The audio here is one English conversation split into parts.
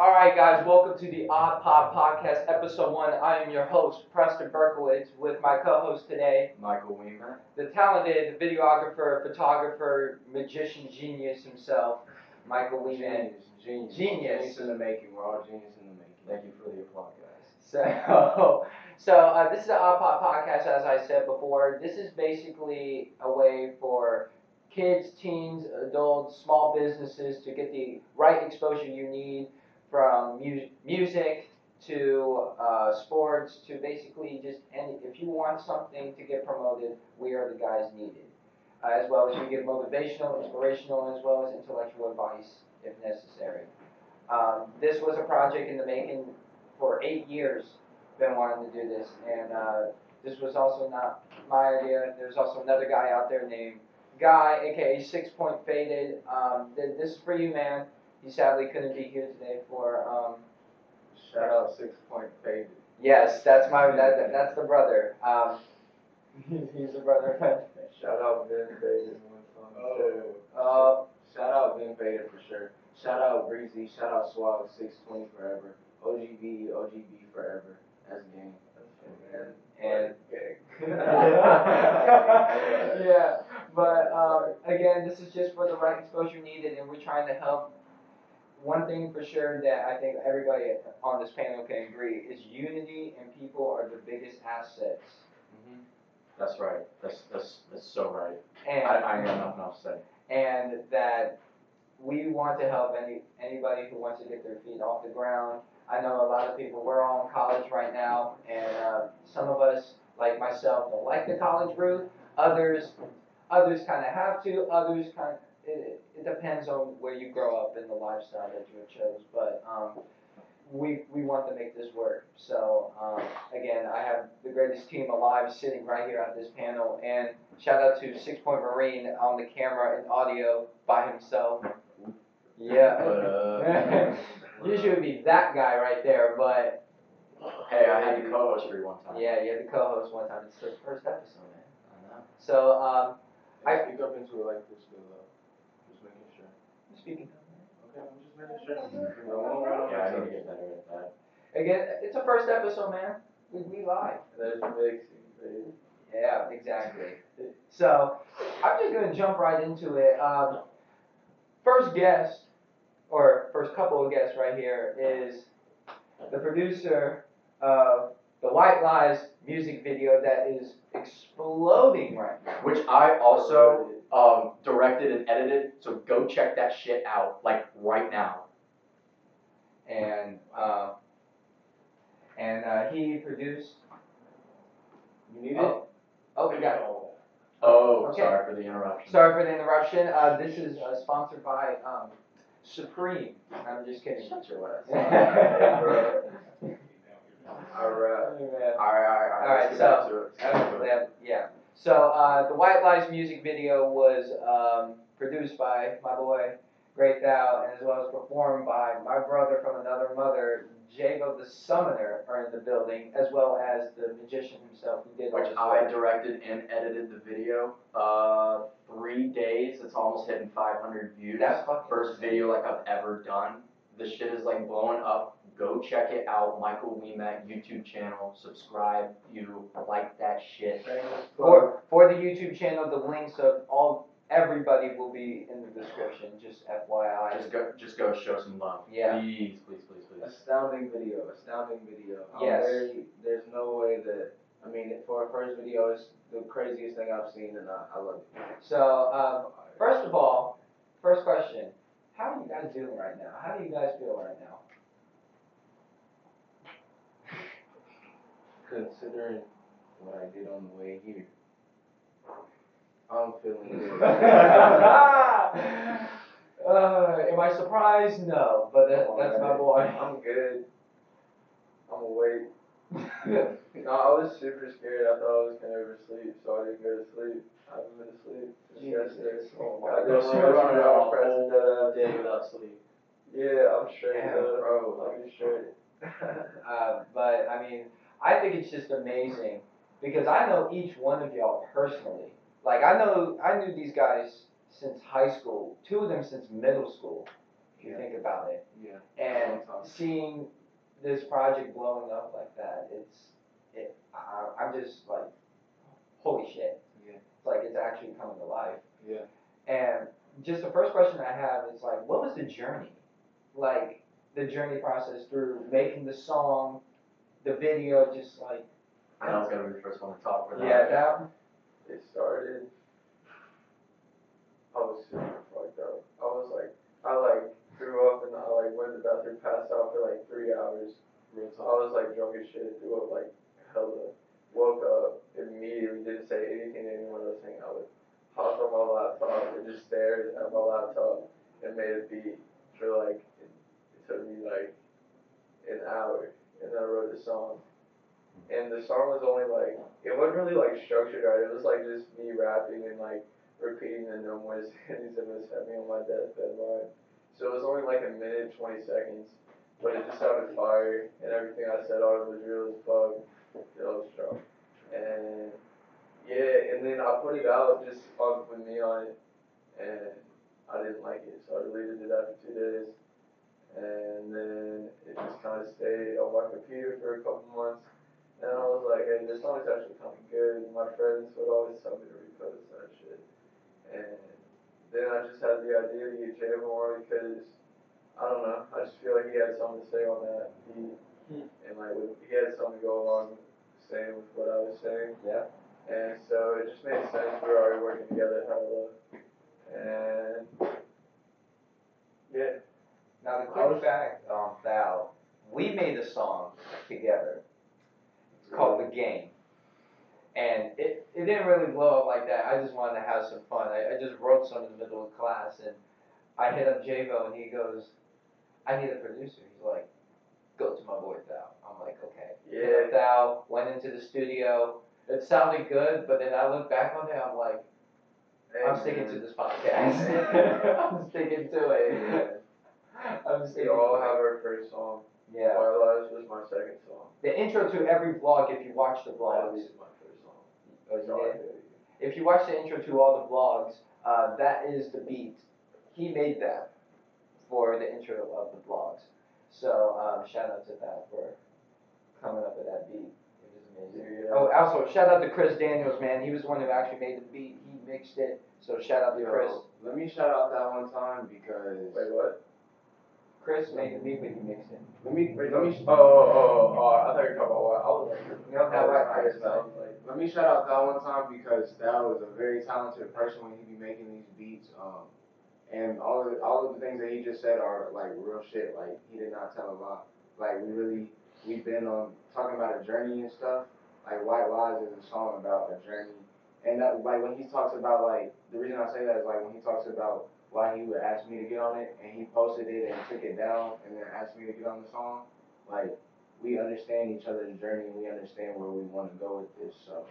All right, guys, welcome to the Odd Pod Podcast, Episode 1. I am your host, Preston Berkowitz, with my co host today, Michael Weimer. the talented videographer, photographer, magician genius himself, Michael Weeman. Genius, genius, Genius. in the making. We're all genius in the making. Thank you for the applause, guys. So, so uh, this is the Odd Pod Podcast, as I said before. This is basically a way for kids, teens, adults, small businesses to get the right exposure you need from mu- music to uh, sports to basically just any. If you want something to get promoted, we are the guys needed. Uh, as well as we give motivational, inspirational, as well as intellectual advice if necessary. Um, this was a project in the making for eight years. Been wanting to do this, and uh, this was also not my idea. There's also another guy out there named Guy, aka Six Point Faded. Um, th- this is for you, man. He sadly couldn't be here today for. Um, Shout out Six Point Faded. yes, that's my that, that- that's the brother. Um, he's the brother. Shout out Ben Faded. Oh. Uh, Shout out Ben Faded for sure. Shout out Breezy. Shout out Swag. Six Twenty forever. OGB. OGB forever. That's game. And- yeah, but um, again, this is just for the right exposure needed, and we're trying to help. One thing for sure that I think everybody on this panel can agree is unity and people are the biggest assets. Mm-hmm. That's right. That's that's that's so right. And I, I got nothing else to say. and that we want to help any anybody who wants to get their feet off the ground. I know a lot of people. We're all in college right now, and uh, some of us, like myself, don't like the college route. Others, others kind of have to. Others kind. It, it depends on where you grow up and the lifestyle that you have chose. But um, we we want to make this work. So um, again, I have the greatest team alive sitting right here at this panel, and shout out to Six Point Marine on the camera and audio by himself. Yeah. But uh, Usually would be that guy right there, but hey, I had the co-host for you one time. yeah, you had the co-host one time. It's the first episode, man. I know. So, um, I speak up into it like this, though. Just making speaking. Okay, I'm just making sure. I won't run on Yeah, I need to get better at that. Again, it's a first episode, man. We we live. There's mixing, baby. Yeah, exactly. So, I'm just gonna jump right into it. Um, first guest, or first couple of guests right here, is the producer of the White Lies music video that is exploding right now. Which I also um, directed and edited. So go check that shit out, like right now. and uh, and uh, he produced. You need it? Oh, oh, we got. It. Oh, Okay. sorry for the interruption. Sorry for the interruption. Uh, this is uh, sponsored by um, Supreme. I'm just kidding. Shut your ass. Alright. All right, all right, all right, Let's get back so- to it. Let's get back to it. Yeah. So uh, the White Lies music video was um, produced by my boy Great Thou, and as well as performed by my brother from another mother, Jago the Summoner, are in the building, as well as the magician himself who did which I work. directed and edited the video. Uh, three days. It's almost hitting 500 views. That's fucking First video like I've ever done. The shit is like blowing up. Go check it out. Michael Weemat YouTube channel. Subscribe. You like that shit. For for the YouTube channel, the links of all everybody will be in the description. Just FYI. Just go, just go show some love. Yeah. Please, please, please, please. Astounding video, astounding video. I'm Yes. very, there's no way that, I mean, for a first video, it's the craziest thing I've seen, and I, I love it. So um, first of all, first question: How are you guys doing right now? How do you guys feel right now? Considering what I did on the way here, I'm feeling good. uh, am I surprised? No, but that, that's my boy. I'm good. I'm awake. no, I was super scared. I thought I was gonna oversleep, so I didn't go to sleep. I haven't been asleep since yesterday. Oh I my just God. remember I was pressing that up. day without sleep. Yeah, I'm straight, Yeah, though. bro. I'm straight. Uh, but I mean, I think it's just amazing because I know each one of y'all personally. Like I know, I knew these guys since high school. Two of them since middle school. If you think about it. yeah. And seeing this project blowing up like that, it's it. I, I'm just like, holy shit! Yeah. It's like it's actually coming to life. Yeah. And just the first question I have is like, what was the journey? Like the journey process through making the song, the video, just like I was gonna be the first one to talk for that. yeah, that It started. I was super fucked up. I was like, I like threw up and I like went to the bathroom, passed out for like three hours. Real I was like drunk as shit, threw up like hella. Woke up immediately, didn't say anything to anyone I was hanging out with. Hopped on my laptop and just stared at my laptop and made a beat for like it, it took me like an hour and I wrote the song. And the song was only like it wasn't really like structured right. It was like just me rapping and like repeating the no more cities that was me on my deathbed line. So it was only like a minute twenty seconds, but it just sounded fire and everything I said on it was real as fuck. It was strong. And yeah, and then I put it out just on with me on it, and I didn't like it, so I deleted it after two days. And then it just kind of stayed on my computer for a couple months. And I was like, hey, this song song's actually kind of good. And my friends would always tell me to repost that shit. And then I just had the idea to get Jam on because, I don't know, I just feel like he had something to say on that beat. Hmm. And like, with, he had something to go along saying with what I was saying. yeah. And so it just made sense. We were already working together hella. And yeah, Now the fact on Thou, we made a song together. It's called The Game. And it, it didn't really blow up like that. I just wanted to have some fun. I, I just wrote some in the middle of class and I hit up Javo and he goes, I need a producer. He's like, go to my boy Thou. I'm like, okay. Yeah. up Thou, went into the studio. It sounded good, but then I look back on it, I'm like, I'm sticking to this podcast. I'm sticking to it. I'm We sticking all have our first song. Yeah. Firelights was my second song. The intro to every vlog, if you watch the vlogs, is my first song. oh, you Sorry, did? if you watch the intro to all the vlogs, uh, that is the beat. He made that for the intro of the vlogs. So um, shout out to that for coming up with that beat. It was amazing. Yeah. Oh, also shout out to Chris Daniels, man. He was the one who actually made the beat. He mixed it. So shout out to Yo, Chris. Let me shout out that one time because Wait, what? Chris made the beat, but he mixed it. let me Wait, let me Oh, oh, oh, oh, I thought you were talking about what? I was like, No, I was Chris, like, let me shout out that one time because that was a very talented person when he be making these beats. Um, and all of the, all of the things that he just said are like real shit. Like he did not tell a lie. Like we really we've been on talking about a journey and stuff. Like White Lies is a song about a journey. And that like when he talks about like the reason I say that is like when he talks about why he would ask me to get on it and he posted it and took it down and then asked me to get on the song. Like we understand each other's journey and we understand where we want to go with this. So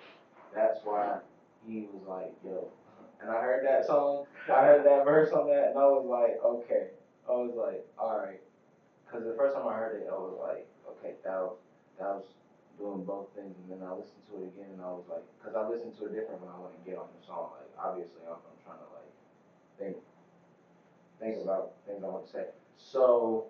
that's why he was like, yo. And I heard that song, I heard that verse on that, and I was like, okay. I was like, all right. Because the first time I heard it, I was like, okay, that was, that was doing both things. And then I listened to it again, and I was like, because I listened to it different when I want to get on the song. Like, obviously, I'm, I'm trying to like think, think about things I want to say. So,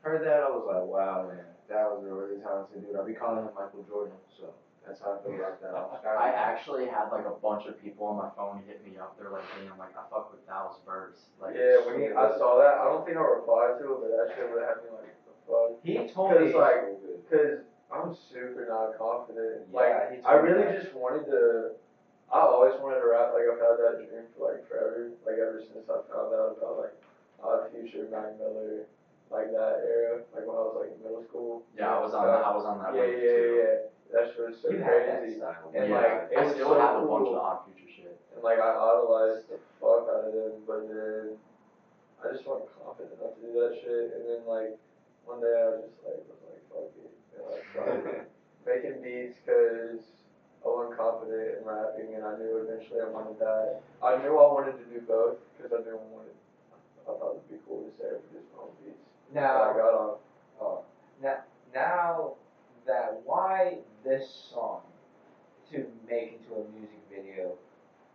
heard that, I was like, wow, man, that was a really talented dude. I be calling him Michael Jordan, so that's how I feel about that. I'm actually had like a bunch of people on my phone hit me up. They're like, damn, like I fuck with Dallas verse. Like, yeah, when he, I saw that, I don't think I replied to it, but that shit would have me like, the fuck? He told Cause me. like, cause I'm super not confident. Like, Yeah, he I told me really that. just wanted to. I always wanted to rap. Like I've had that dream for like forever. Like ever since I found out about like Odd Future, Mac Miller, like that era. Like when I was like in middle school. yeah, I was on Uh, I was on that Yeah, yeah, too. yeah, yeah. That shit was so you had that crazy. style. And yeah, like, it I was still so have a bunch of odd future shit. And like I idolized the fuck out of them, but then I just wasn't confident enough to do that shit. And then like one day I was just like was like fuck it, and I started making beats because I wasn't confident in rapping, and I knew eventually I wanted that. I knew I wanted to do both because I knew I wanted. I thought it'd be cool to say I produce my own beats. Now, I got on. oh, now, now that why this song to make into a music video?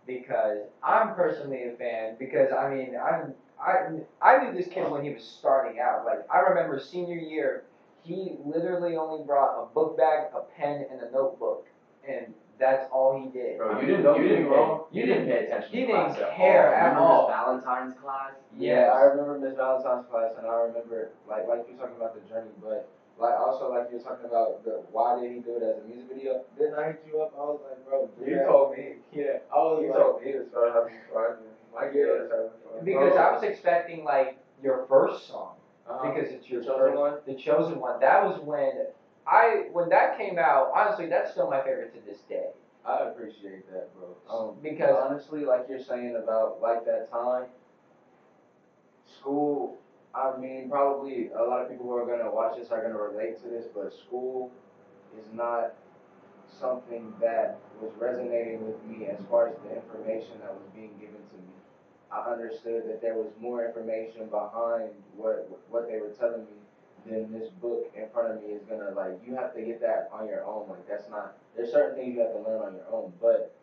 Because I'm personally a fan. Because I mean, I'm I I knew this kid when he was starting out. Like I remember senior year, he literally only brought a book bag, a pen, and a notebook, and that's all he did. Bro, you didn't, don't you didn't pay, wrong. you didn't pay attention He to didn't class at care all. at Remember all. Miss Valentine's class? Yeah, I remember Miss Valentine's class, and I remember like like you were talking about the journey, but like also like you were talking about the why did he do it as a music video? Didn't I hit you up? I was like, bro, You that. told me. yeah, I was You like, told me to start having fun. and My kid Yeah. was having fun. Because I was expecting like your first song uh-huh. because it's your The Chosen first, One? the chosen one. That was when I when that came out. Honestly, that's still my favorite to this day I appreciate that, bro. Um, because honestly, like you're saying about like that time, school. I mean, probably a lot of people who are gonna watch this are gonna relate to this, but school is not something that was resonating with me as far as the information that was being given to me. I understood that there was more information behind what what they were telling me than this book in front of me is gonna like. You have to get that on your own. Like that's not. There's certain things you have to learn on your own, but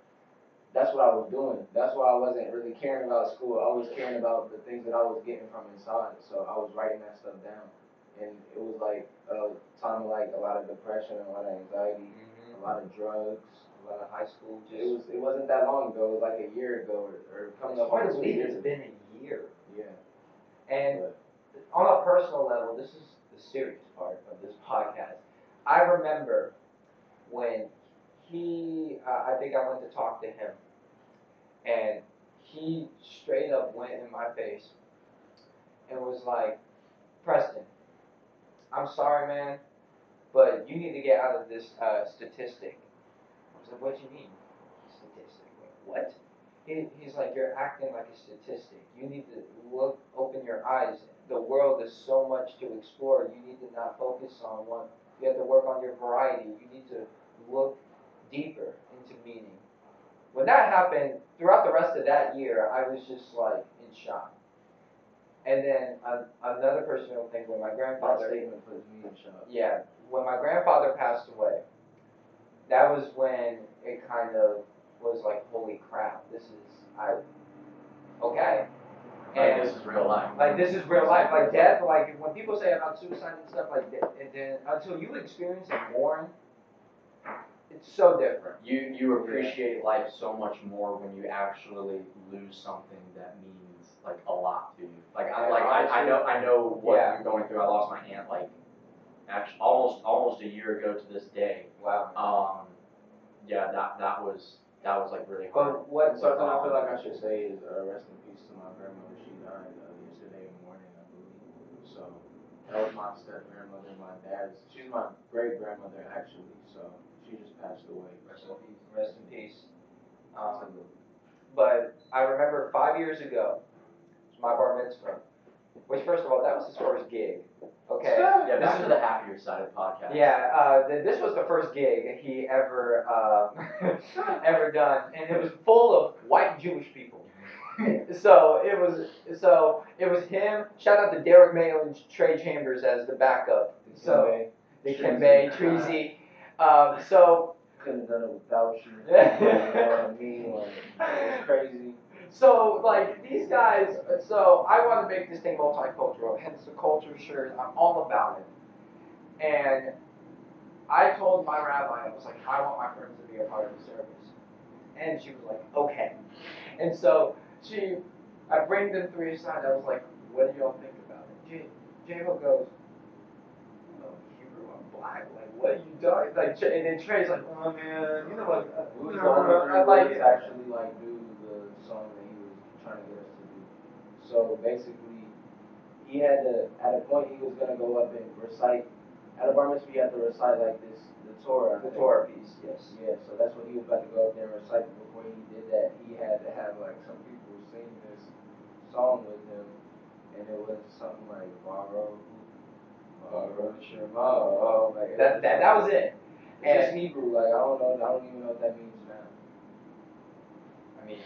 that's what I was doing. That's why I wasn't really caring about school. I was caring about the things that I was getting from inside. So I was writing that stuff down, and it was like a time of like a lot of depression, a lot of anxiety, mm-hmm. a lot of drugs, a lot of high school. It was it wasn't that long ago. It was like a year ago or, or coming it's up hard on to believe it's been a year. Yeah. And But- on a personal level, this is serious part of this podcast. I remember when he, uh, I think I went to talk to him, and he straight up went in my face and was like, Preston, I'm sorry, man, but you need to get out of this uh, statistic. I was like, what do you mean, statistic? Like, what? He, he's like, you're acting like a statistic. You need to look, open your eyes. The world is so much to explore. You need to not focus on one. You have to work on your variety. You need to look deeper into meaning. When that happened, throughout the rest of that year, I was just like in shock. And then uh, another personal thing when my That grandfather statement puts me in shock. yeah, when my grandfather passed away, that was when it kind of was like, holy crap, this is I okay. Like, this is real life. like this is real life, like death. Like when people say about suicide and stuff, like that, and then until you experience it more, it's so different. You you appreciate life so much more when you actually lose something that means like a lot to you. Like I like I, I know I know what Yeah. you're going through. I lost my aunt like actually almost almost a year ago to this day. Wow. Um yeah, that that was that was like really hard. But what? Something I feel like I should say is uh, rest in peace to my grandmother. She died uh, yesterday morning, I believe. So that was my step grandmother, my dad's. She's my great grandmother actually. So she just passed away. Rest in peace. Rest in peace. Um, but I remember five years ago, it was my bar mitzvah. Which, first of all, that was his first gig. Okay. yeah, This back is- to the happier side of podcast. Yeah, uh, th- this was the first gig he ever um, ever done, and it was full of white Jewish people. so it was so it was him. Shout out to Derek Mayo and Trey Chambers as the backup. So the Kimbe, Treasy. Um, so couldn't done it without you. you know what I mean? Like, it's crazy. So, like, these guys, so I want to make this thing multicultural, hence the culture shirt. I'm all about it. And I told my rabbi, I was like, I want my friends to be a part of the service. And she was like, okay. And so she, I bring them three aside. I was like, what do y'all think about it? J- J-Ho goes, oh, Hebrew, I'm black. Like, what are you doing? Like, and then Trey's like, oh man, you know what? uh, no, the only I three like to actually like do the song that he was trying to get us to do. So basically, he had to. At a point, he was gonna go up and recite. At a bar mitzvah, you have to recite like this, the Torah. The. Torah piece, yes. Yeah, so that's what he was about to go up there and recite. But before he did that, he had to have like some people sing this song with him, and it was something like Baruch, Baruch Shema. Oh, like That, that, that was it. It's just Hebrew. Like I don't know. I don't even know what that means now. I mean,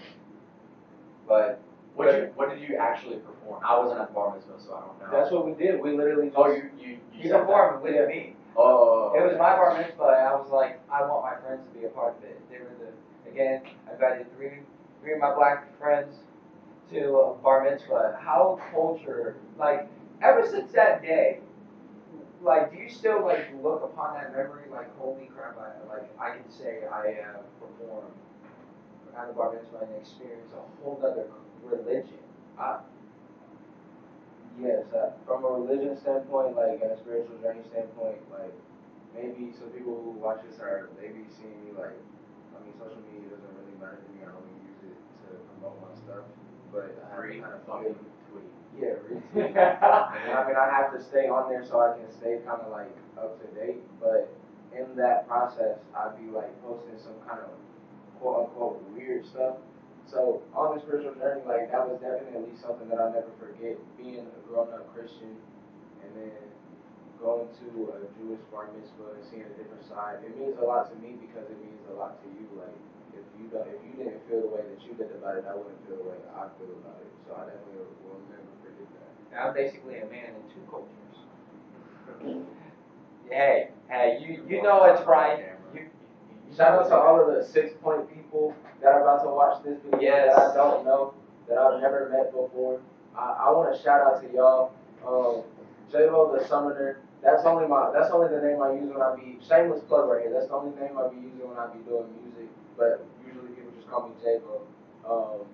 but What you what did you actually perform? I wasn't at the bar mitzvah, so I don't know. That's what we did. We literally. Oh, just- you you you said that. performed with Yeah. me. Oh, oh, oh. It was my bar mitzvah, and I was like, I want my friends to be a part of it. They were the again, I invited three three of my black friends to bar mitzvah, how culture, like, ever since that day, like, do you still like look upon that memory like, holy crap, I, like, I can say I have performed at the bar mitzvah and experienced a whole other religion. Yes, uh, from a religion standpoint, like and a spiritual journey standpoint, like maybe some people who watch this are maybe seeing me like, I mean, social media doesn't really matter to me. I only use it to promote my stuff, but I have to kind of fucking tweet. yeah, retweet. I mean, I have to stay on there so I can stay kind of like up to date. But in that process, I'd be like posting some kind of quote unquote weird stuff. So on the spiritual journey, like that was definitely something that I'll never forget. Being a grown up Christian and then going to a Jewish bar mitzvah and seeing a different side. It means a lot to me because it means a lot to you. Like if you don't, if you didn't feel the way that you did about it, I wouldn't feel the way I feel about it. So I definitely will never forget that. I'm basically a man in two cultures. Hey, hey, you you know it's right. Shout out to all of the six point people that are about to watch this video Yes. that I don't know, that I've never met before. I, I want to shout out to y'all. Um, J-Lo the Summoner. That's only my. That's only the name I use when I be shameless plug right here. That's the only name I be using when I be doing music. But usually people just call me J-Lo. Um,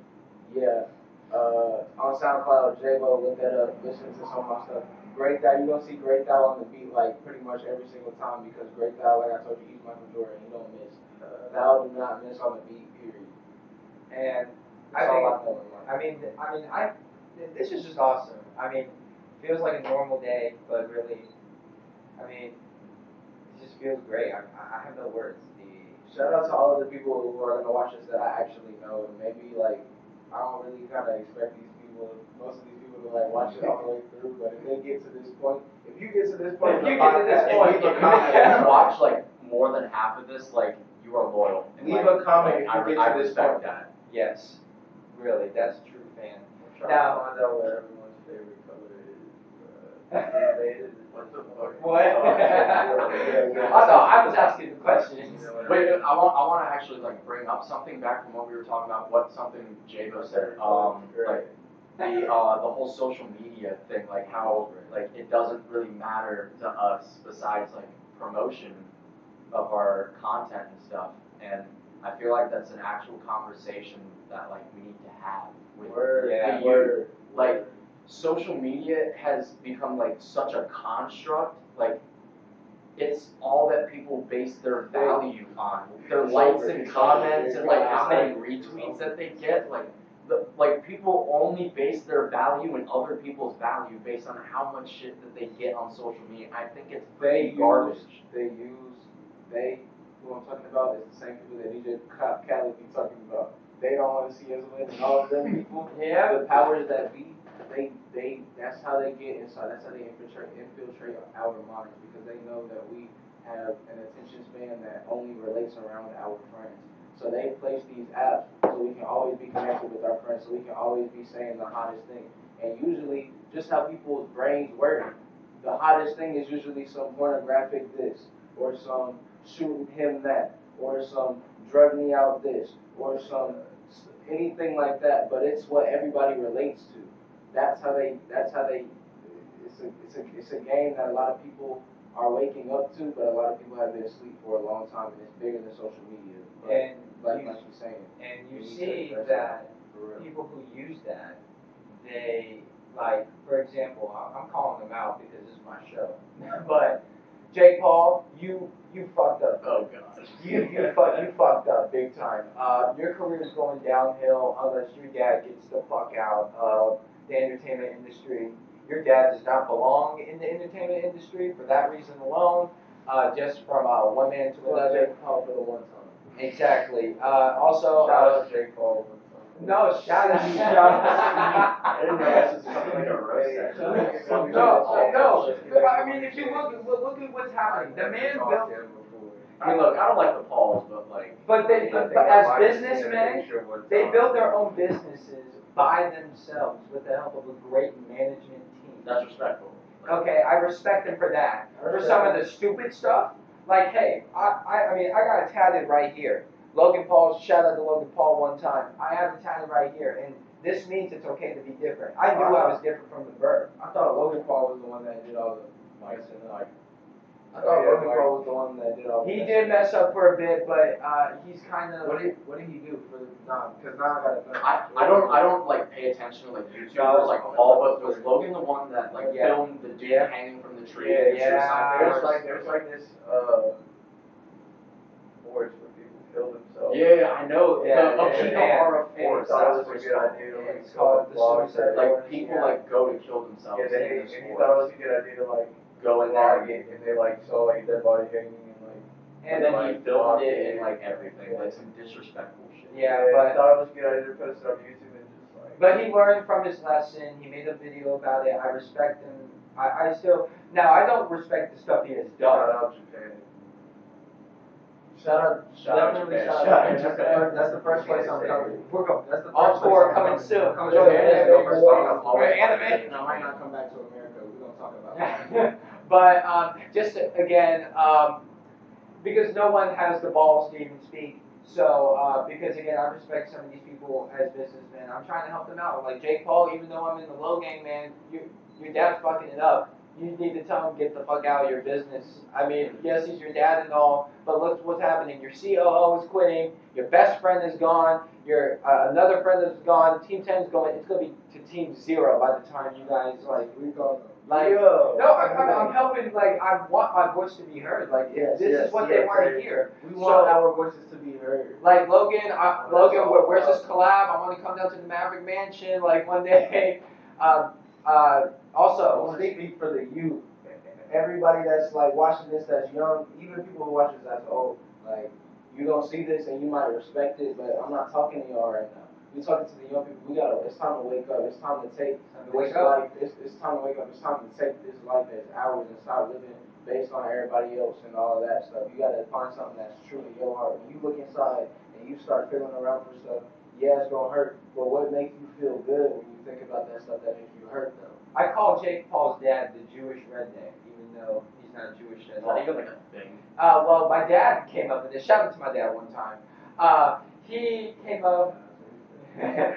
on SoundCloud, J-Lo, look that up. Listen to some of my stuff. Great Thou, you gonna see Great Thou on the beat like pretty much every single time because Great Thou, like I told you, he's Michael Jordan. He don't miss. Uh, Thou do not miss on the beat. Period. And I all think, I. I mean, I mean, I, this is just awesome. I mean, feels like a normal day, but really, I mean, it just feels great. I, I have no words. The, Shout out to all of the people who are gonna watch this that I actually know. And maybe like I don't really kind of expect these people, most of these people to like watch it all the way through. But if they get to this point, if you get to this point, If you get to this point, leave a If you, comment. if you watch like more than half of this, like you are loyal. And, Leave like, a comment like, if you I, re- get to I this respect point. that. yes, really, that's a true fan. Trying Now- to find out what everyone's favorite color is. Uh. What the fuck? What? Yeah, yeah. I know, I was asking the questions. You know what I Wait. I want I want to actually like bring up something back from what we were talking about. What something Jago said. Um, like the uh the whole social media thing, like how like it doesn't really matter to us besides like promotion of our content and stuff. And I feel like that's an actual conversation that like we need to have with Word, Yeah, the word. Like social media has become like such a construct. Like it's all that people base their value on. Their likes and comments and like how many retweets that they get. Like the like people only base their value and other people's value based on how much shit that they get on social media. I think it's They pretty use, garbage. they use, they, who I'm talking about is the same people that DJ Khaled be talking about. They don't want to see us win, and all of them people, Yeah. the powers that be, they, they, that's how they get inside, that's how they infiltrate, infiltrate our minds, because they know that we have an attention span that only relates around our friends. So they place these apps so we can always be connected with our friends, so we can always be saying the hottest thing. And usually, just how people's brains work, the hottest thing is usually some pornographic this, or some shooting him that, or some drug me out this, or some anything like that. But it's what everybody relates to. That's how they. That's how they. It's a. It's a. It's a game that a lot of people are waking up to, but a lot of people have been asleep for a long time, and it's bigger than social media. But And like you, like you're saying, and you you see that people who use that, they like, for example, I- I'm calling them out because this is my show. but Jake Paul, you you fucked up. Oh god. You you fuck you fucked up big time. Uh, your career is going downhill unless your dad gets the fuck out of the entertainment industry. Your dad does not belong in the entertainment industry for that reason alone. Uh, just from uh, one man to another. Jake Paul for the one time. Exactly. Uh, also, Shout uh, Jake Paul. no, shout out, shout out. I didn't know this was something like a roast. No, no, but I mean, if you look, look, at what's happening. The man built, I mean, look, I don't like the Pauls, but like, but they, but as businessmen, they built their own businesses by themselves with the help of a great management. That's respectful. Okay, I respect them for that. For some of the stupid stuff, like, hey, I, I, I mean, I got it tatted right here. Logan Paul, shout out to Logan Paul one time. I have it tatted right here, and this means it's okay to be different. I knew I was different from the birth. I thought Logan Paul was the one that did all the mics and like. I Oh, thought yeah, Logan Paul was the one that did He did mess up for a bit, but uh, he's kind of. What did What did he do for the nah? Because now I gotta. know. I, I don't I don't like pay attention to like YouTubers like all, but was Logan the one that like Yeah. filmed the dude Yeah. hanging from the tree? Yeah, and yeah. suicide There's bombers? like there's like this uh forest where people kill themselves. Yeah, I know. Yeah, the yeah, Okinawa And he forest. thought it That's was what a good idea to like it's called the vlogs suicide and- Like people yeah. like go to kill themselves Yeah, in they, this and he thought it was a good idea to like Go in there. and they like saw like a dead body hanging and like. And then he filmed it and like everything, Yeah. like some disrespectful shit. Yeah, he but thought it was a good idea to post it on YouTube and just like. but he learned from his lesson. He made a video about it. I respect him. I, I still now I don't respect the stuff he has Shout done. out Japan. Shout out, Shout out definitely Japan. shout Shout out. out That's the Japan. first- That's the first place I'm coming. We're going. That's the first All place four coming soon. Coming Enjoy to the America. anime. We're We're going- always anime. No, I might not come back to America. We're gonna talk about that. but um, just again, um, because no one has the balls to even speak. So uh, because again, I respect some of these people as businessmen. I'm trying to help them out. Like Jake Paul, even though I'm in the low gang, man, you, your dad's fucking it up. You need to tell him get the fuck out of your business. I mean, yes, he's your dad and all, but look what's happening. Your COO is quitting. Your best friend is gone. Your uh, another friend is gone. Team Ten is going. It's gonna be to Team Zero by the time you guys like We go. Like. Yo. No, I'm, I'm, I'm helping. Like, I want my voice to be heard. Like, Yes, this yes, is what they want to hear. We want So- our voices to be heard. Like Logan, I, Logan, where, where's this collab? I want to come down to the Maverick Mansion. Like one day. Um, uh, also, want to speak for the youth. Everybody that's like watching this that's young, even people who watch this that's old, like you don't see this and you might respect it, but I'm not talking to y'all right now. We talking to the young people. We gotta. It's time to wake up. It's time to take Time to this wake up. life. It's, it's time to wake up. It's time to take this life as ours and stop living based on everybody else and all of that stuff. You gotta find something that's true in your heart. When you look inside and you start feeling around for stuff, yeah, it's gonna hurt. But what makes you feel good when you think about that stuff that makes you hurt though? I call Jake Paul's dad the Jewish redneck, even though he's not Jewish at all. not even like a thing. Uh, well, my dad came up with this. Shout out to my dad one time. Uh, he came up. Yeah,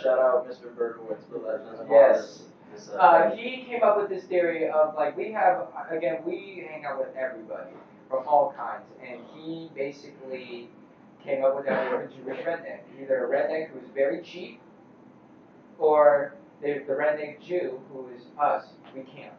shout out Mr. Berkowitz for letting us borrow Yes. this- this, uh, Uh, he came up with this theory of like we have again we hang out with everybody from all kinds, and he basically came up with that of Jewish redneck, either a redneck who's very cheap, or the, the redneck Jew who is us. We camp.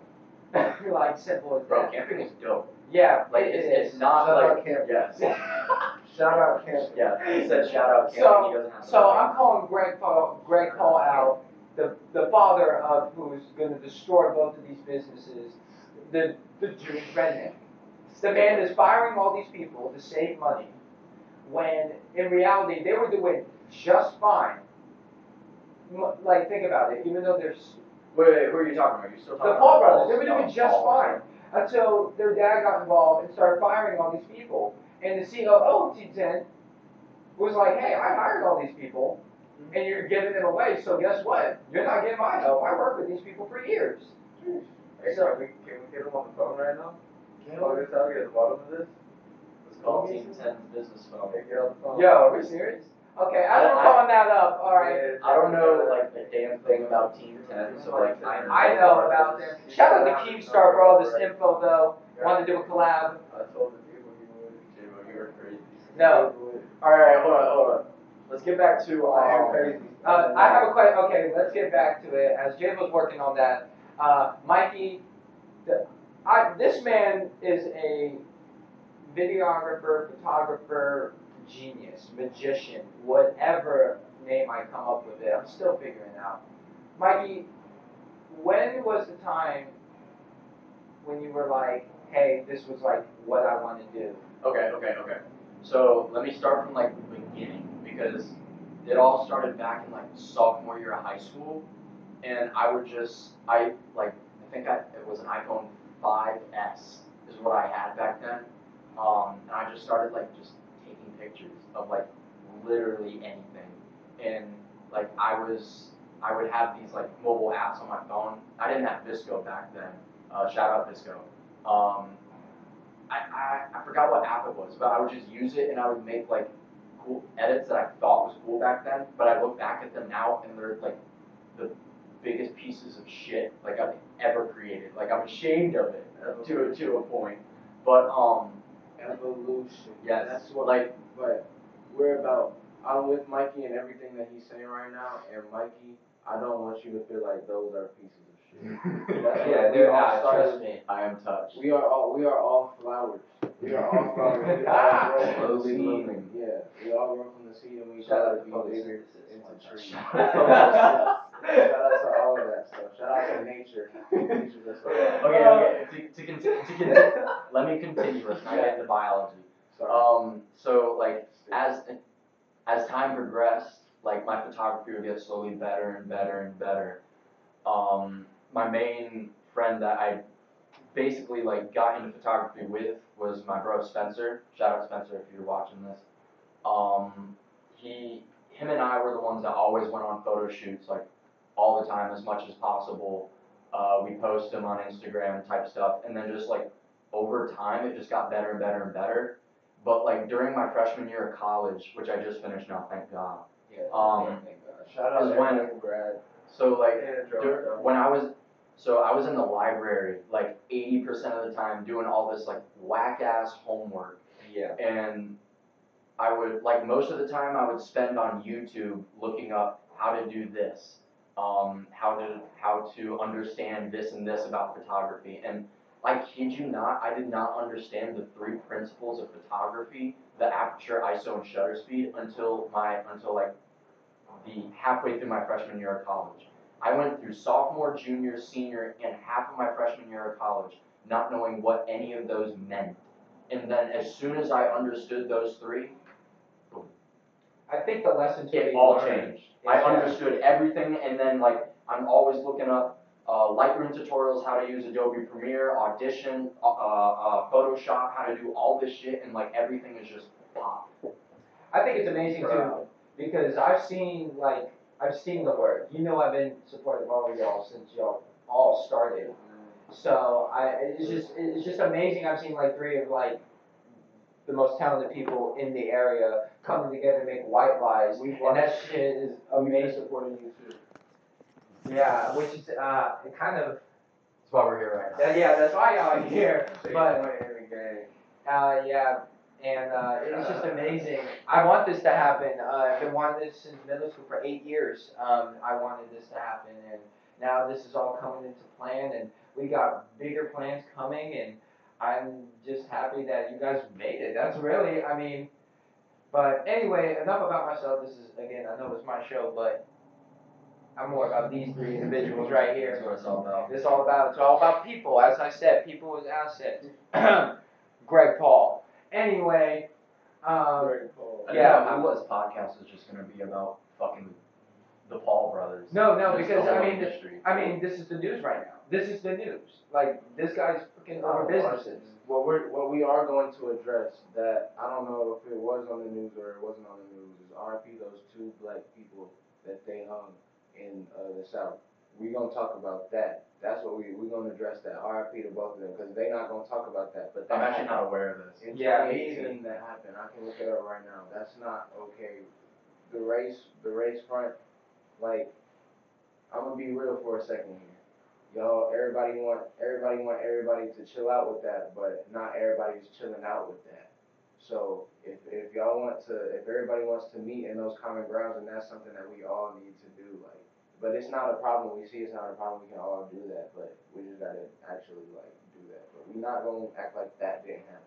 like simple as Bro, that. camping is dope. Yeah, Like it it's, is. it's not Shout out like camping. yes. Shout out camping. Yeah, he said shout out camping. So- he doesn't have to So I'm calling Greg Paul, Greg Paul out, the, the father of who's going to destroy both of these businesses, the, the Jewish redneck. The man is firing all these people to save money, when in reality they were doing just fine. Like think about it, even though there's Wait, wait, who are you talking about? You still talking the Paul brothers, they were doing just fine until their dad got involved and started firing all these people. And the COO of T10 was like, hey, I hired all these people mm-hmm. and you're giving them away, so guess what? You're not getting my help. I worked with these people for years. Hey, can we can we get them on the phone right now? Plug this out, get the bottom of this. It's called Team 10's business phone. Hey, get on the phone. Yo, are we serious? Okay, as we're I- calling that up, all right. I don't know like the damn thing about Team 10, so like I I know about them. Shout out to Keemstar for all this info, though. Want to do a collab? I told the people you would. Dude, you No. Alright, hold on, hold on. Let's get back to I am um, crazy. Uh, I have a question. Okay, let's get back to it. As Jay was working on that, uh, Mikey, the, I, this man is a videographer, photographer, genius, magician, whatever name I come up with it. I'm still figuring out. Mikey, when was the time when you were like, hey, this was like what I want to do? Okay, okay, okay. So let me start from like the beginning because it all started back in like sophomore year of high school, and I would just I like I think I, it was an iPhone 5s is what I had back then, um, and I just started like just taking pictures of like literally anything, and like I was I would have these like mobile apps on my phone. I didn't have VSCO back then. Uh, shout out VSCO. Um, I, I, I forgot what app it was, but I would just use it and I would make like cool edits that I thought was cool back then, but I look back at them now and they're like the biggest pieces of shit like I've ever created. Like I'm ashamed of it to to a point. But um, Evolution. yes, That's what like But we're about. I'm with Mikey and everything that he's saying right now. And Mikey, I don't want you to feel like those are pieces of Yeah, we they're all not, started- trust me. I am touched. We are all. We are all flowers. We are all flowers. We all grow from the Slowly seed. blooming. Yeah, we all grow from the seed and we Shout out grow to to be bigger photosynthesis. into one time. trees. Shout out to all of that stuff. Shout out to nature. Nature that's what Okay, okay. To, to continue, to continue, let me continue. Let's not get into biology. Sorry. Um, so like as as time progressed, like my photography would get slowly better and better and better. Um, my main friend that I basically like got into photography with was my bro Spencer. Shout out Spencer if you're watching this. Um, he, him and I were the ones that always went on photo shoots like all the time as much as possible. Uh, we post them on Instagram type stuff, and then just like over time, it just got better and better and better. But like during my freshman year of college, which I just finished now, thank God. Yeah, Um, thank God. Shout out is to when- everybody grad. So like Yeah, dur- when I was so I was in the library like 80% of the time doing all this like whack ass homework Yeah. and I would like most of the time I would spend on YouTube looking up how to do this um how to how to understand this and this about photography and I kid you not I did not understand the three principles of photography the aperture ISO and shutter speed until my until like the halfway through my freshman year of college. I went through sophomore, junior, senior, and half of my freshman year of college not knowing what any of those meant. And then as soon as I understood those three, I think the lesson to it be all changed. I is- understood everything, and then like I'm always looking up uh, Lightroom tutorials, how to use Adobe Premiere, Audition, uh, uh, Photoshop, how to do all this shit, and like everything is just pop. I think it's amazing too because I've seen like I've seen the work. You know, I've been supportive of all y'all since y'all all started. So I, it's just it's just amazing. I've seen like three of like the most talented people in the area coming together to make white lies, We and that shit is We've been amazing. supporting you too. Yeah, which is uh it kind of That's why we're here right uh, yeah. That's why y'all are here. But- point in the game. Uh, yeah, and uh, it's just amazing. I want this to happen. Uh, I've been wanting this since middle school for eight years. Um, I wanted this to happen, and now this is all coming into plan, and we got bigger plans coming, and I'm just happy that you guys made it. That's really, I mean, but anyway, enough about myself. This is again, I know it's my show, but I'm more about these three individuals right here. That's what it's all about. It's all about it's all about people. As I said, people is assets. Greg Paul. Anyway, um, Very cool. I Yeah. didn't know this podcast is just gonna be about fucking the Paul brothers. no, no, Just because I whole mean, th- industry. I mean, this is the news right now. This is the news. Like this guy's freaking over businesses. What we're what we are going to address that I don't know if it was on the news or it wasn't on the news is RP those two black people that they hung in uh, the south. We're gonna talk about that. That's what we we're gonna address that RP to both of them because they're not gonna talk about that. But that I'm actually happened. not aware of this. In Yeah, me 2018 that happened. I can look it up right now. That's not okay. The race, the race front, like, I'm gonna be real for a second here. Y'all, everybody want, everybody want everybody to chill out with that, but not everybody's chilling out with that. So if, if y'all want to, if everybody wants to meet in those common grounds, and that's something that we all need to do, like, but it's not a problem. We see it's not a problem. We can all do that, but we just gotta actually like do that. But we're not gonna act like that didn't happen.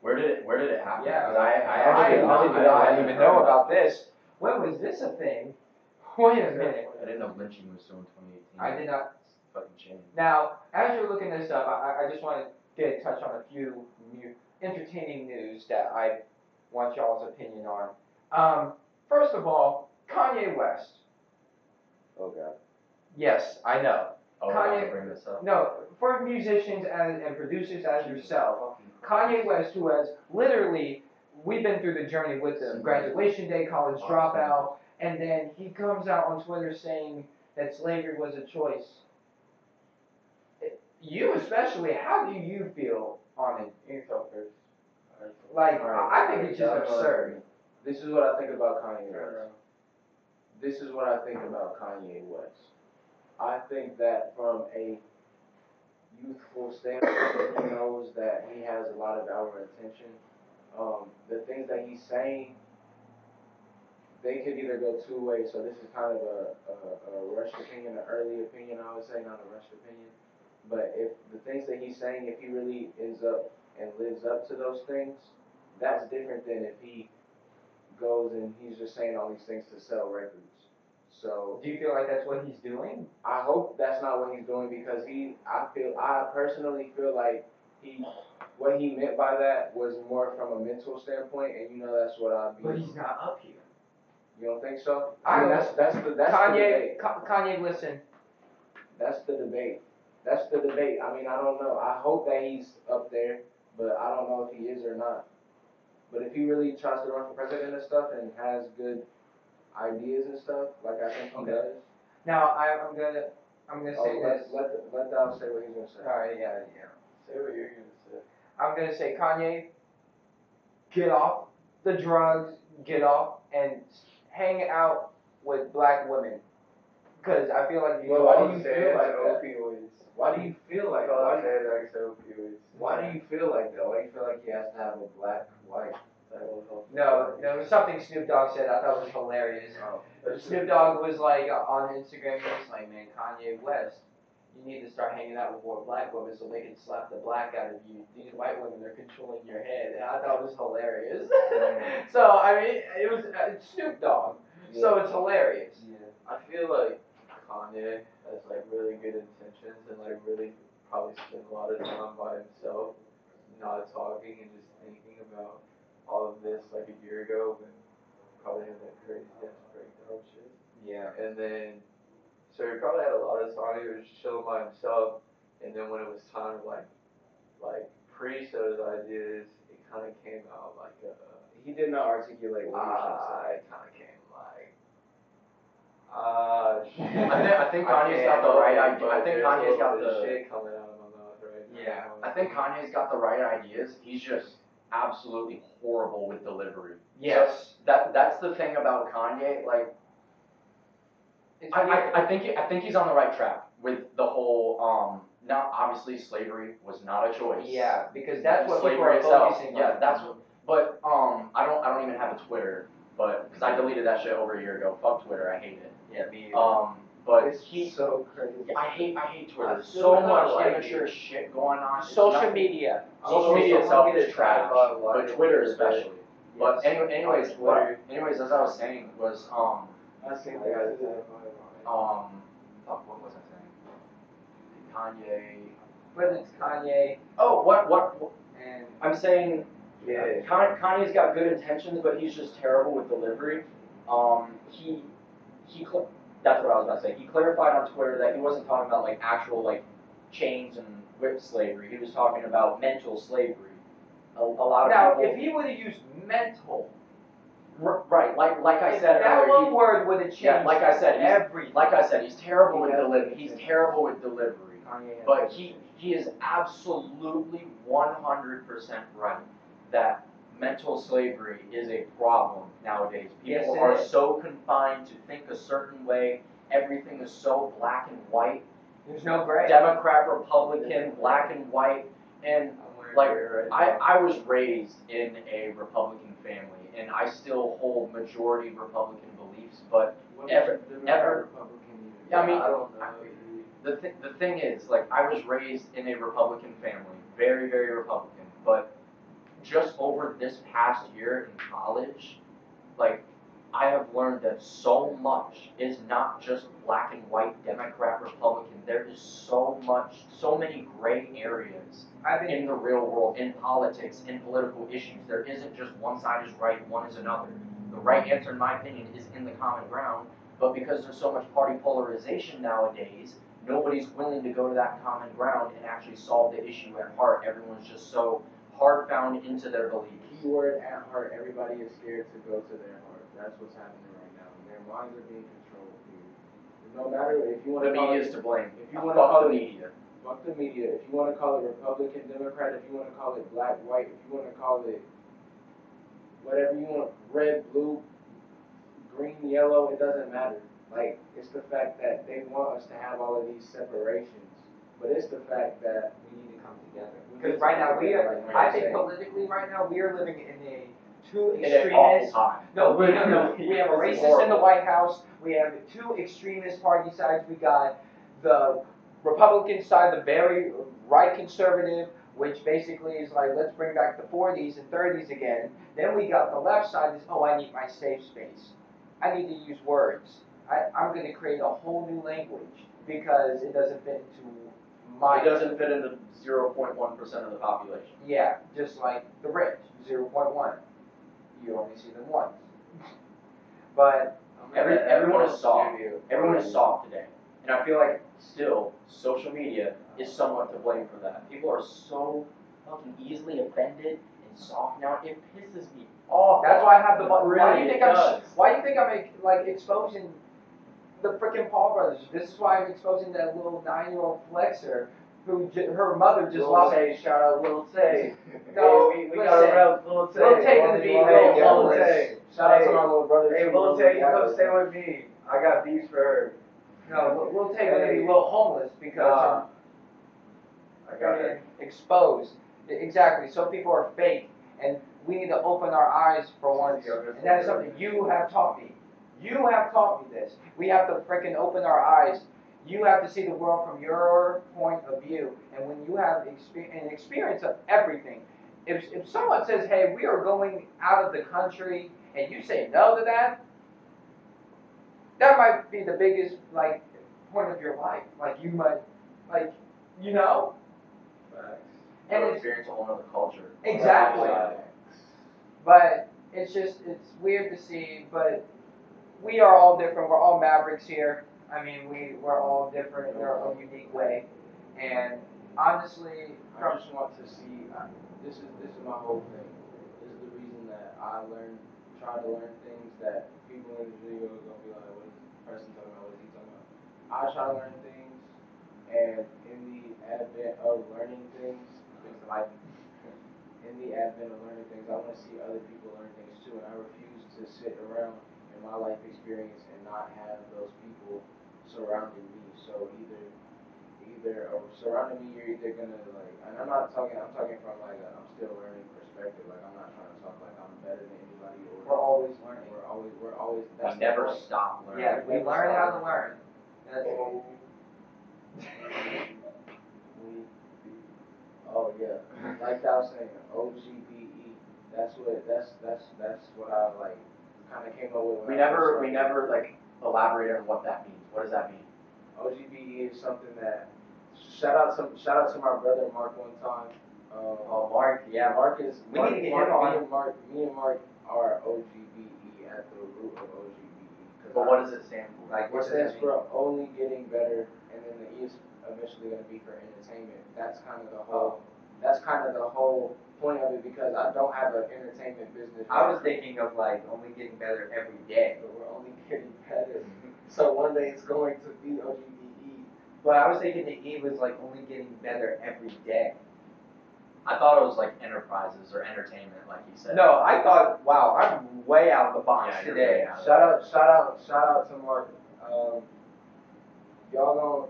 Where did it Where did it happen? Yeah. 'Cause I I I, actually I I didn't even know about this. When was this a thing? Wait a minute. I didn't know lynching was still in 2018. I did not. Fucking changed. Now, as you're looking this up, I, I just want to get a touch on a few new, entertaining news that I want y'all's opinion on. Um, first of all, Kanye West. Oh God. Yes, I know. Oh, I have Kanye- to bring this up. No, for musicians and, and producers as yourself, Kanye West, who has literally, we've been through the journey with him, graduation day, college dropout, and then he comes out on Twitter saying that slavery was a choice. You especially, how do you feel on it? You go first. Like, Alright, I I think it's just alright, that's what I absurd. This is what I think about Kanye Turn West. This is what I think about Kanye West. I think that from a youthful standpoint, he knows that he has a lot of our attention. Um, the things that he's saying, they could either go two ways. So this is kind of a, a, a rushed opinion, an early opinion, I would say, not a rushed opinion. But if the things that he's saying, if he really ends up and lives up to those things, that's different than if he goes and he's just saying all these things to sell records. So Do you feel like that's what he's doing? I hope that's not what he's doing because he, I feel, I personally feel like he, what he meant by that was more from a mental standpoint, and you know that's what I'd be. But he's not up here. You don't think so? I I mean, that's that's the that's the debate. Kanye, Ka- Kanye, listen. That's the debate. That's the debate. I mean, I don't know. I hope that he's up there, but I don't know if he is or not. But if he really tries to run for president and stuff and has good ideas and stuff, like I think he Okay. does. Now, I, I'm gonna, I'm gonna Oh, say this. let, let, the- let Dom say what he's gonna say. Alright, yeah, yeah. Say what you're gonna say. I'm gonna say, Kanye, get off the drugs, get off and hang out with black women. Cause I feel like you Well, why do you these- feel like that? opioids. Why do you feel like Call why, it Xanax opioids. why do you feel like that? Why do you feel like he has to have a black wife? That will help. No, there was something Snoop Dogg said I thought was hilarious. Oh. Snoop Dogg was like on Instagram, he was like, man, Kanye West, you need to start hanging out with more black women so they can slap the black out of you. These white women are controlling your head. And I thought it was hilarious. so, I mean, it was uh, Snoop Dogg. So it's hilarious. I feel like Kanye has like really good intentions and like really probably spent a lot of time by himself, not talking and just thinking about all of this like a year ago when probably had that crazy ass breakdown shit. Yeah. And then, so he probably had a lot of time. He was just chilling by himself. And then when it was time to like, like preach those ideas, it kind of came out like a. He did not articulate what he was trying to say. It kind of came like. Uh, shit. I think- I think Kanye's got the right idea. I think Kanye's got the- shit coming out of my mouth right now. Yeah. I think Kanye's got the right ideas. He's just absolutely horrible with delivery. Yes. That that's the thing about Kanye. Like, It's I. I, I think I think he's on the right track with the whole. Um, now obviously slavery was not a choice. Yeah, because that's what people slavery are itself. focusing Yeah, on. that's what. But um, I don't I don't even have a Twitter, but because I deleted that shit over a year ago. Fuck Twitter, I hate it. Yeah, me. Um, but It's he. so crazy. I hate I hate Twitter. There's so much like immature shit going on. It's Social nothing- media. Social media itself is trash, but Twitter especially. But anyway, anyways, what, anyways, as I was saying was um I seen I got that. it. um fuck what was I saying? Kanye. But it's Kanye Oh, what what? what- and I'm saying Yeah. Kan- Kanye's got good intentions, but he's just terrible with delivery. Um, he he cl- that's what I was about to say. He clarified on Twitter that he wasn't talking about like actual like chains and whip slavery. He was talking about mental slavery. A, a lot of now people. if he would have used mental, R- right, like like I said that earlier, one he- word would have changed Yeah, like I said, he's- everything. like I said, he's terrible with delivery. He's terrible with delivery. Oh, but he he is absolutely 100% right that mental slavery is a problem nowadays. People Yes, are is. so confined to think a certain way. Everything is so black and white. There's no gray. Democrat, Republican, black and white. And Like, I. I was raised in a Republican family, and I still hold majority Republican beliefs. But ever- ever-? Yeah, I mean, I don't know. the th- the thing is, like, I was raised in a Republican family, very very Republican. But just over this past year in college, like, I have learned that so much is not just black and white, Democrat, Republican. There is so much, so many gray areas in the real world, in politics, in political issues. There isn't just one side is right, one is another. The right answer, in my opinion, is in the common ground. But because there's so much party polarization nowadays, nobody's willing to go to that common ground and actually solve the issue at heart. Everyone's just so hard bound into their beliefs. Keyword at heart. Everybody is scared to go to their heart. That's what's happening right now. Their minds are being controlled. No matter if you want The to call media is to blame. if you want to call Fuck the media. fuck the media. If you want to call it Republican, Democrat, if you want to call it black, white, if you want to call it whatever you want, red, blue, green, yellow, it doesn't matter. Like, it's the fact that they want us to have all of these separations, but it's the fact that We need to come together. Because right now, we are, I think politically, right now, we are living in a two In an awful extremist. time. No, we, no, no, we have a racist in the horrible. White House, we have two extremist party sides, we got the Republican side, the very right conservative, which basically is like, let's bring back the forties and thirties again. Then we got the left side is, oh, I need my safe space. I need to use words. I, I'm gonna create a whole new language because it doesn't fit into my. It doesn't fit into zero point one percent of the population. Yeah, just like the rich, zero point one. You only see them once. But Every, everyone is soft. Everyone is soft today. And I feel like still, social media is somewhat to blame for that. People are so fucking easily offended and soft now. It pisses me off. that's why I have the button. Why do Really, you think I'm? does. Why do you think I'm like exposing the freaking Paul brothers? This is why I'm exposing that little nine-year-old flexer who j- her mother just Lil lost. Tay, shout out Lil Tay. No, Hey, we, we listen. gotta rep Lil Tay. Lil Tay gonna be Hey, little Lil. Tay. Shout out to my little brother. Hey, Lil. Tay, you come stay with me. I got beats for her. No, take it to be a little homeless because Nah. Uh, I'm got freaking exposed. Exactly. So people are fake, and we need to open our eyes for once. And that is something you have taught me. You have taught me this. We have to freaking open our eyes. You have to see the world from your point of view. And when you have an experience of everything, if, if someone says, hey, we are going out of the country, and you say no to that, that might be the biggest, like, point of your life. Like, you might, like, you know? And it's, experience a whole other culture. Exactly. But it's just it's weird to see. But we are all different. We're all mavericks here. I mean, we we're all different in our own unique way. And honestly, I just want to see. I, this is this is my whole thing. This is the reason that I learn, try to learn things that people in the video are gonna be like, "What is this person talking about? What is he talking about?" I try to learn things, and in the advent of learning things, like in the advent of learning things, I want to see other people learn things too, and I refuse to sit around in my life experience and not have those people surrounding me. So either either or surrounding me, you're either gonna like, and I'm not talking, I'm talking from like a, I'm still learning perspective. Like I'm not trying to talk like I'm better than anybody or we're always learning. we're always, we're always. We That's the never point. stop learning. Yeah, we learn how to learn. That's, We, oh yeah, like I was saying, OGBE. That's what, that's that's that's what I like, kind of came up with. We never, we never like elaborated on what that means. What does that mean? OGBE is something that shout out to shout out to my brother Mark one time. Um, oh, Mark, yeah. Mark is We Mark, need to get Mark, him on. Me and Mark, me and Mark are OGBE at the root of OGBE. 'cause But I- what does it stand for? Like, what does stands that mean? for only getting better, and then the E is eventually going to be for entertainment. That's kind of the whole. That's kind of the whole point of it because I don't have an entertainment business. I was thinking of like only getting better every day. But we're only getting better. so one day it's going to be OGBE. But I was thinking the E was like only getting better every day. I thought it was like enterprises or entertainment, like you said. No, I thought, wow, I'm way out of the box Yeah, today. Shout out, shout out, shout out to Mark. Um, y'all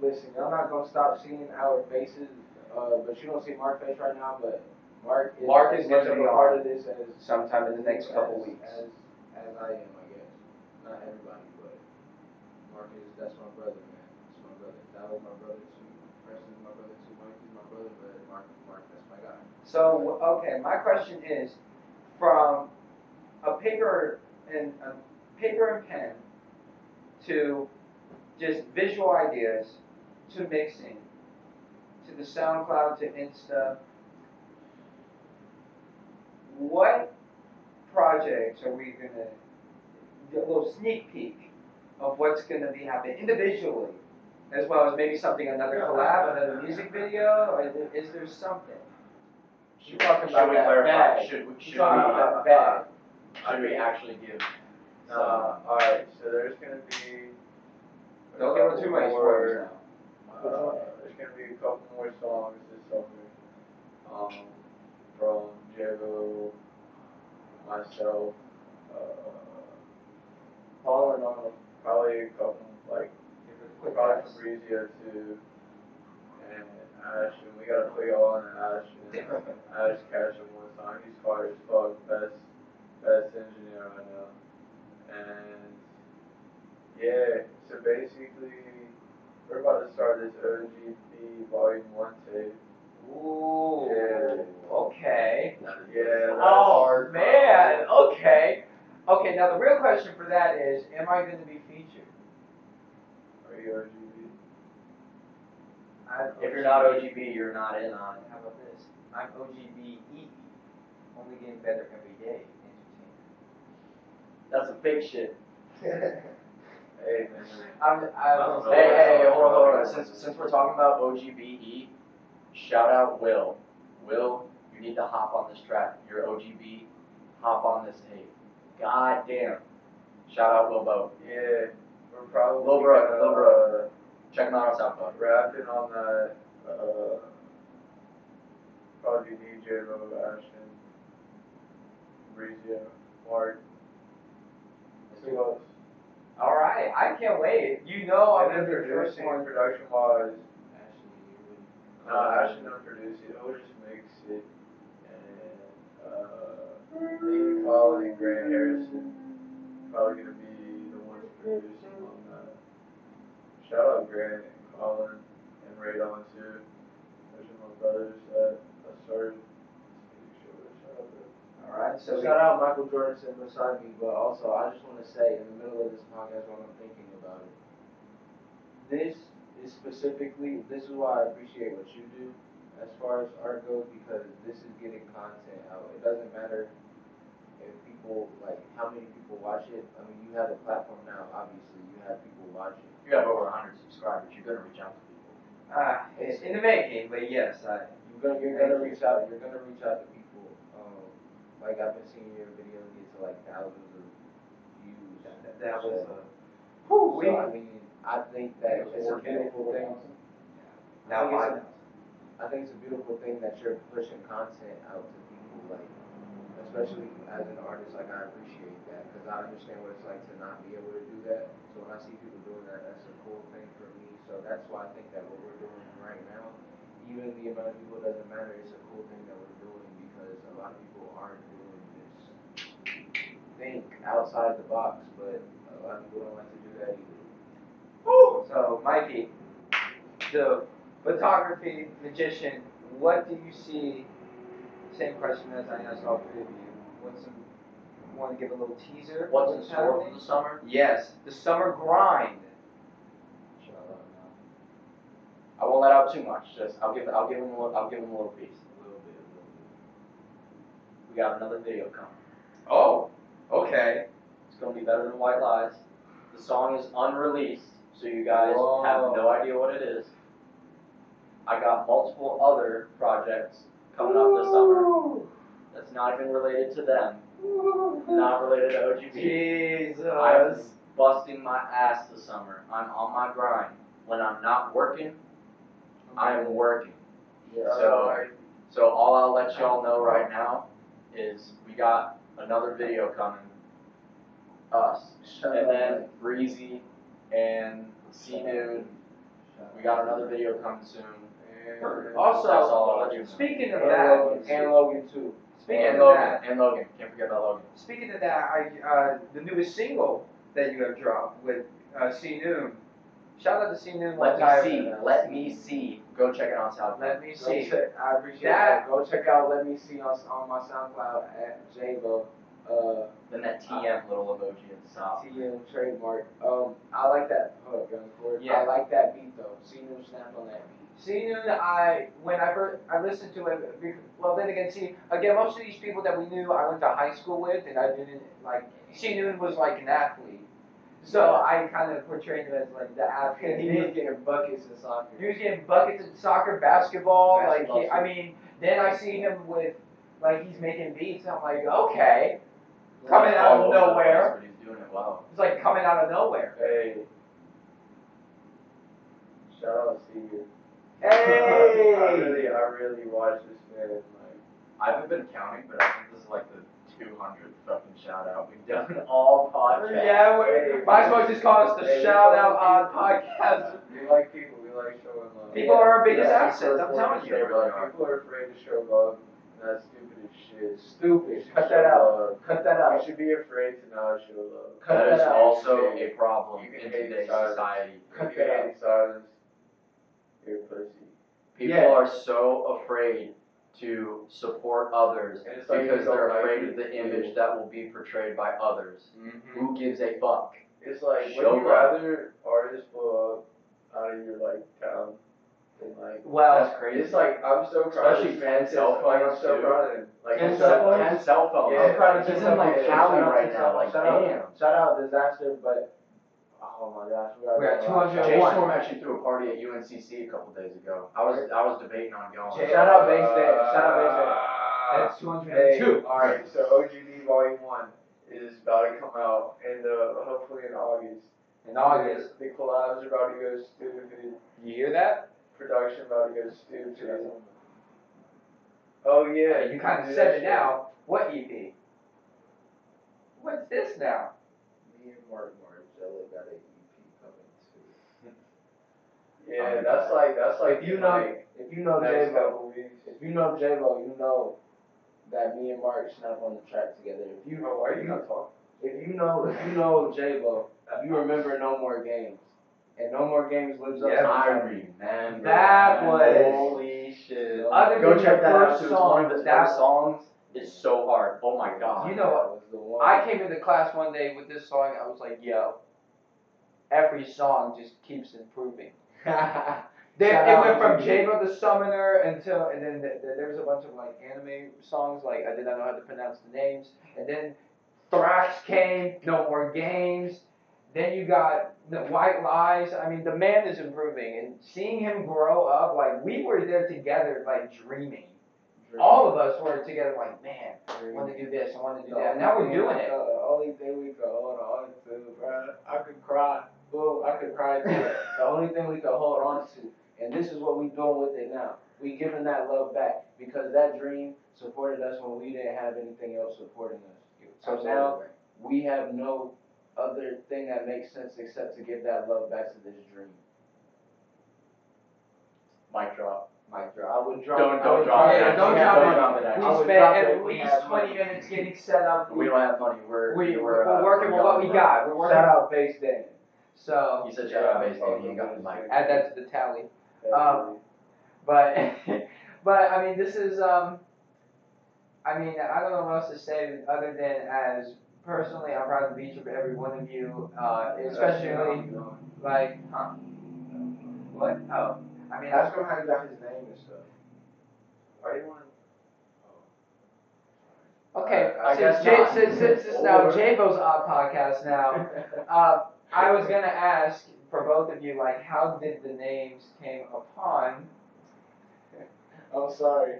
gonna listen. Y'all not gonna stop seeing our faces, uh, but you don't see Mark face right now. But Mark is Mark is gonna be a part on of this as Sometime in the next couple weeks. As, as I am, I guess. Not everybody, but Mark is. That's my brother, man. That's my brother. That was my brother too. Preston's my brother too. Mike is my brother, but Mark, Mark, that's my guy. So, okay, my question is, from a paper and a paper and pen to just visual ideas to mixing to the SoundCloud to Insta, what projects are we gonna get a little sneak peek of what's gonna be happening individually, as well as maybe something another collab, another music video, or is there something? Should, talking should about we that clarify? bag. Should we, should we, that bag. should we actually give? Uh, alright, so there's gonna be. Don't give them too much spoilers now. Uh, gonna be a couple more songs this summer. Um, from Jago, myself, uh, Falling on them. probably a couple like Quick probably. Fabrizio too, and Ashton. We gotta put y'all on Ashton. Ash Ketchum one song. He's hard as fuck. Best best engineer I know. And yeah, so basically we're about to start this OGB Volume One tape. Ooh. Yeah. Okay. Yeah. Oh man. Okay. Okay. Now the real question for that is, am I going to be featured? Are you OGB? I'm If you're not OGB, you're not in on it. How about this? I'm OGBE. E. Only getting better every day. That's some fake shit. Hey. I'm. I I'm. Hey, hey, hold on, hold on. Since, since we're talking about OGBE, shout out Will. Will, you need to hop on this track. You're OGB, hop on this tape. God damn. Shout out Will Bow. Yeah, we're probably Lil Bro, gonna, Lil Bro. Check him out on SoundCloud. uh, rapping on that. Uh, probably DJ Ro Ashton, Fabrizio, Mark. Who else? All right. I can't wait. You know I'm and going then to be the producing, one. production wise, Actually, no, Ashton don't produce it. He'll just mix it. And uh, Nathan Collin and Grant Harrison probably gonna be the ones producing on that. Shout out Grant and Colin and Radon too. Those are my brothers that I started this music show with. Shout out to them. All right. So shout out Michael Jordan sitting beside me, but also I just want to say in the middle of this podcast while I'm thinking about it, this is specifically this is why I appreciate what you do as far as art goes because this is getting content out. It doesn't matter if people like how many people watch it. I mean, you have a platform now. Obviously, you have people watching. You have over 100 subscribers. You're going to reach out to people. uh, it's in the making, but yes, I. You're gonna you're gonna reach out. You're gonna reach out to people. Like I've been seeing your videos get to like thousands of views. That, that was a. So, we. I mean, I think that it's a beautiful thing. I Now think I. it's think it's a beautiful thing that you're pushing content out to people, like, especially as an artist, like, I appreciate that, because I understand what it's like to not be able to do that. So when I see people doing that, that's a cool thing for me. So that's why I think that what we're doing right now, even the amount of people doesn't matter, it's a cool thing that we're doing, because a lot of people aren't doing this. Think outside the box, but a lot of people don't like to do that either. So, Mikey, the photography magician, what do you see? Same question as I asked all three of you. What's some? Want to give a little teaser? What's in store for the summer? Yes, the summer grind. I won't let out too much. Just I'll give I'll give him a little, I'll give him a little piece. A little bit, a little bit. We got another video coming. Oh, okay. It's gonna be better than White Lies. The song is unreleased, so you guys Whoa. have no idea what it is. I got multiple other projects coming up this summer that's not even related to them, not related to OGB. Jesus. I'm busting my ass this summer. I'm on my grind. When I'm not working, I am working. Yeah. So, so all I'll let y'all know right now is we got another video coming. Us. Shut And up, then. Breezy and C Dude. We got another video coming soon. And Also, That's all I'll let you know. Speaking of And that, Logan, and Logan too. speaking And of Logan. that, And Logan. Can't forget about Logan. speaking of that, I uh, the newest single that you have dropped with uh, C Noon. Shout out to C Noon. Let me see. Let me see. Go check it out SoundCloud. Let me Go see. check- I appreciate That- that. Go check out Let Me See on, on my SoundCloud at Javo. Uh, Then that TM little emoji at the top. TM trademark. Um, I like that. Hold up, young Ford. Yeah. I like that beat though. C Noon snapped on that beat. C Noon, I when I first I listened to it. Well, then again, see again, most of these people that we knew, I went to high school with, and I didn't like. C Noon was like an athlete, so I kind of portrayed him as like the athlete. he was getting buckets in soccer. He was getting buckets in soccer, basketball. Basketball, like he, I mean, then I see him with like he's making beats. And I'm like, okay, coming out of over the place, nowhere. He's doing it well. It's like coming out of nowhere. Hey. Shout out to you. I really, I really watched this man like. I haven't been counting, but I think this is like the 200th fucking shout out we've done all podcasts. Yeah, we might as well just call us the Hey, shout out love on podcast. We like people. We like showing love. People are our biggest Yeah, assets, I'm people are telling you. to love. People are afraid to show love. and That's stupid as shit. Stupid. Cut that out. love. Cut that out. You out. should be afraid to not show love. Cut That is out. also a problem in today's society. Cut If that out. hate silence, you're a pussy. People Yeah. are so afraid to support others And it's like because you they're like afraid it, of the you- image that will be portrayed by others. Mm-hmm. Who gives a fuck? It's like Show would you love. rather artists blow up out of your like town than like Well, That's crazy. it's like I'm so proud Especially of this man, 10 cell like I'm phones, so too. proud of him. Like 10 he's cell so- phones? Ten cell phones. Yeah. I'm proud of He's this in, like, Shout Cali out right now, South- like, shout out- damn. Shout out disaster, but oh my gosh, we are We're at doing a 200. Jay Storm actually threw a party at UNCC a couple days ago. I was I was debating on going. Jay- Shout out Base Day. Shout out Base Day. Uh, That's Hey, 202. alright, so OGB Volume 1 is about to come out in the, hopefully in August. In August. The collabs are about to go stupid. You hear that? Production about to go stupid. Oh yeah. You kind of said it now. What EP? What's this now? Me and Mark Margella got an EP coming too. Yeah, that's like that's like If you know, like, if you know next J Bo, if you know J Bo, you know that me and Mark snap on the track together. If you know, why are you not talking? if you know if you know J Bo, you remember No More Games, and No More Games lives up Yeah, to the I remember. That was- holy shit. Other Go check that out. first too. It's song, one of his that- first songs is so hard. Oh my god. You know what? Was the one. I came into class one day with this song. I was like, yo, every song just keeps improving. Shout it went from to Jabo the Summoner until, and then th- th- there was a bunch of like anime songs, like I did not know how to pronounce the names. And then Thrax came, No More Games. Then you got the White Lies. I mean, the man is improving, and seeing him grow up, like we were there together, like dreaming. All of us were together, like man, I want to do this, I want to do that. Now we're doing it. The only thing we could hold on to, bro. I could cry. Boo, I could cry too. the only thing we could hold on to, and this is what we doing with it now. We giving that love back because that dream supported us when we didn't have anything else supporting us. So now we have no other thing that makes sense except to give that love back to this dream. Mic drop. Mic drop. I would drop. Don't I don't would drop Yeah, it. that. don't actually. drop Don't it. drop it. We actually. spent at least 20 money. minutes getting set up. We don't have money. We're We, we're, we're, uh, working with what we got. We're working. Shout out Base Day. So He said shout out base day. He got the mic. add that to the tally. Um, But but I mean, this is um. I mean, I don't know what else to say other than as personally, I'm proud of each of every one of you, uh, especially like, huh? What? Oh, I mean, I Ask him how he got his name and stuff. Why do you want? okay. I since guess J- not. since since it's now Or- Jabo's odd podcast now, uh, I was gonna ask for both of you, like, how did the names came upon? I'm sorry.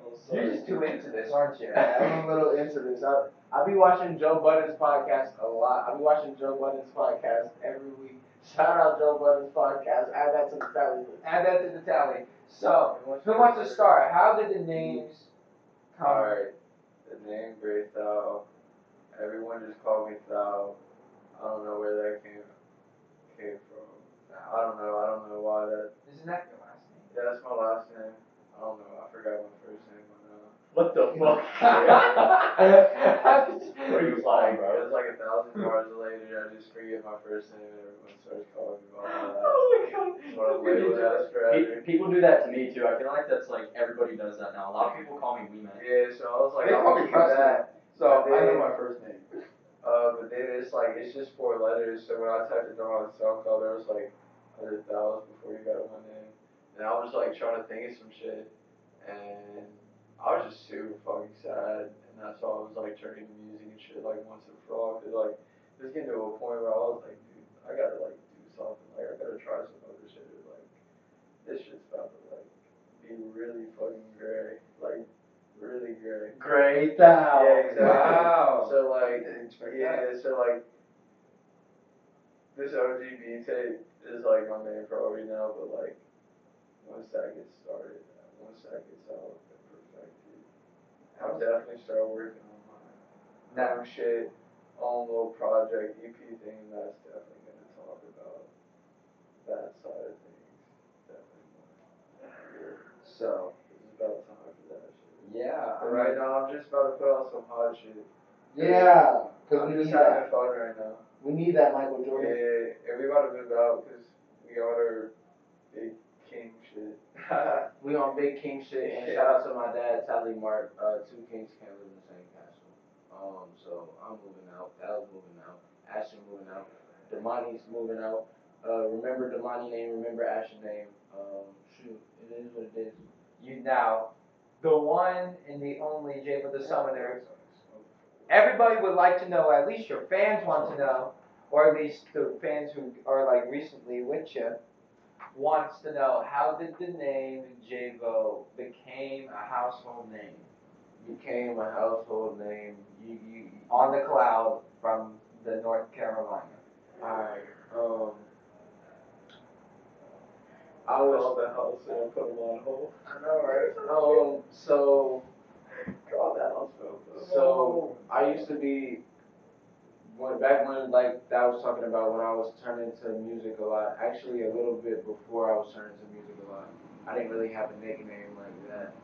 I'm sorry. You're just too into this, aren't you? I'm a little into this. I I be watching Joe Budden's podcast a lot. I be watching Joe Budden's podcast every week. Shout out Joe Budden's podcast. Add that to the tally. Add that to the tally. So, who wants to start? How did the names come? Alright, the name Gray Thou. Everyone just called me Thou. I don't know where that came came from. I don't know. I don't know why that. Isn't that your last name? Yeah, that's my last name. I don't know. I forgot my first name. But no. What the fuck? What are you flying, bro? It was like a thousand bars later. I just forget my first name and everyone starts calling me by my last Oh my god. name. What I'm labeled as Pe- People do that to me too. I feel like that's like everybody does that now. A lot of people call me Wee Man. Yeah, so I was like, They I'm call gonna me keep Preston. that. So, I know my first name. Uh, but then it's like it's just four letters. So when I typed it down on SoundCloud, there was like hundred thousand before you got one name, and I was like trying to think of some shit, and I was just super fucking sad, and that's why I was like turning to music and shit like once and for all, cause like it was getting to a point where I was like, dude, I gotta like do something, like I gotta try some other shit, like this shit's about to like be really fucking gray, like really gray. Great Yeah, exactly. Wow. So like, Didn't expect yeah, so like, this OGB tape is like my main priority now, but like, once that gets started, once that gets out and perfected, I'll definitely start working on my Now, own shit, own little project, EP thing. That's definitely gonna talk about that side of things. Definitely more. so It's about time for that shit. Yeah, I But right now, I'm just about to put out some hot shit. Yeah, cause we just need having that. fun right now. We need that Michael Jordan. Yeah, and we about to move out because we got our big king shit. We on big king shit, and Yeah. shout out to my dad, Tally Mark. Uh, two kings can't live in the same castle. Um, so I'm moving out. Dal's moving out. Ashton moving out. Damani's moving out. Uh, remember Damani name. Remember Ashton name. Um, shoot, it is what it is. you now, the one and the only Jabo the Summoner. Everybody would like to know, at least your fans want to know, or at least the fans who are like recently with you, wants to know how did the name Javo became a household name Became a household name. You you. on the cloud from the North Carolina. Alright. Um. I was. Call the house and put them on hold. I know, right? Um. So. Call that phone. So I used to be when back when like that was talking about when I was turning to music a lot. Actually, a little bit before I was turning to music a lot. I didn't really have a nickname like that.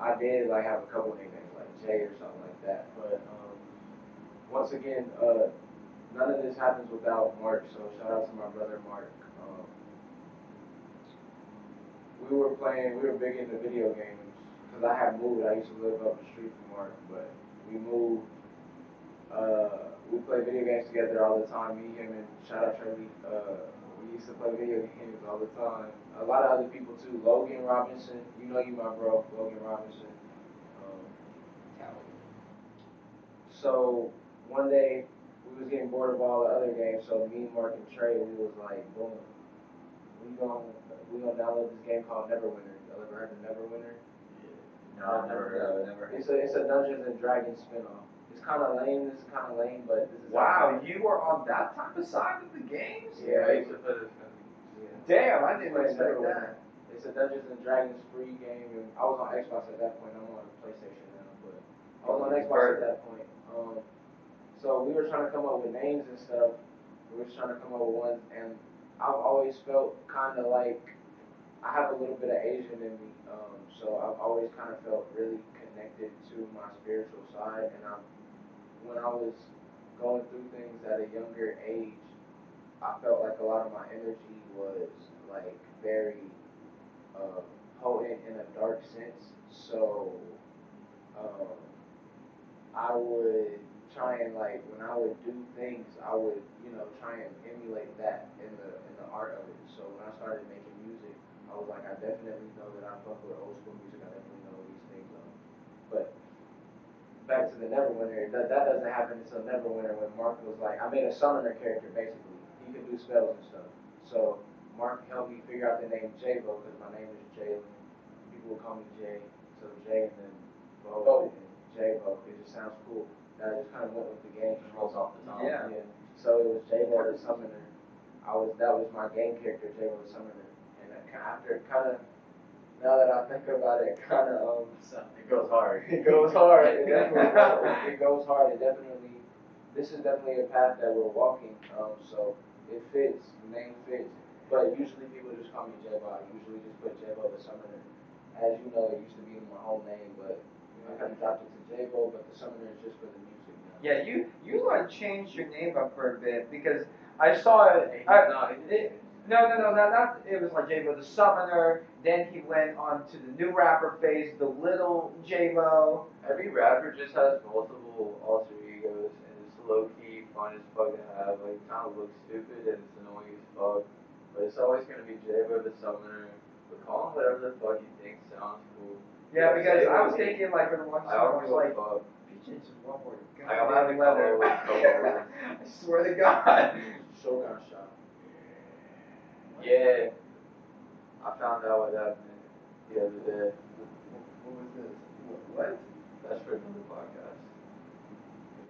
I did like have a couple nicknames like Jay or something like that. But um, once again, uh, none of this happens without Mark. So shout out to my brother Mark. Um, we were playing. We were big into video games because I had moved. I used to live up the street from Mark, but we moved. Uh, we play video games together all the time. Me, him, and shout out Charlie. Uh, we used to play video games all the time. A lot of other people too. Logan Robinson, you know you my bro, Logan Robinson. Um, so one day we was getting bored of all the other games. So me, Mark, and Trey, we was like, boom, we gonna we gonna download this game called Neverwinter. Y'all ever heard of Neverwinter? No, never, never. It's a it's a Dungeons and Dragons spinoff. It's kind of lame. This is kind of lame, but this is Wow, you are on that type of side of the games? Yeah, I used to play this game. Yeah. Damn, I didn't Play expect Neverwinter. that. It's a Dungeons and Dragons free game, and I was on Xbox at that point. I'm on PlayStation now, but I was on Xbox at that point. Um, so we were trying to come up with names and stuff. We were trying to come up with ones, and I've always felt kind of like I have a little bit of Asian in me. Um, so I've always kind of felt really connected to my spiritual side, and I, when I was going through things at a younger age, I felt like a lot of my energy was like very uh, potent in a dark sense. So um, I would try and like when I would do things, I would you know try and emulate that in the in the art of it. So when I started making music, I was like, I definitely know that I fuck with old school music. I definitely know these things. Um, but back to the Neverwinter, that that doesn't happen until Neverwinter when Mark was like, I made a summoner character basically. He could do spells and stuff. So Mark helped me figure out the name J-Bo because my name is Jalen. People would call me Jay. So Jay and then Bo Bo. and J-Bo. It just sounds cool. That just kind of went with the game. Just rolls off the tongue. Yeah. So it was J-Bo the Summoner. I was that was my game character, J-Bo the Summoner. And I, ki- after kind of now that I think about it, kind of um it goes hard. it goes hard. It definitely it goes hard. It definitely this is definitely a path that we're walking. Um, so it fits. The name fits. But usually people just call me J-Bo. I usually just put J-Bo the Summoner. As you know, it used to be my whole name, but I kind of dropped it to J-Bo. But the Summoner is just for the music now. Yeah, you you like changed your name up for a bit because I saw it. I, no, he it no, no, no, not, not it was like Jabo the Summoner. Then he went on to the new rapper phase, the Little Jabo. Every rapper just has multiple alter egos, and it's low key fun as fuck to have. Like, kind of looks stupid and it's annoying as fuck, but it's always gonna be Jabo the Summoner. But call him whatever the fuck you think sounds cool. Yeah, because I was thinking like for the one I song, I don't was like, fuck. bitch, just one more I don't have to goddamn letter. come up with a couple I swear to God. Shogun shot. Yeah, I found out what happened the other day. What was this? What? That's for another podcast.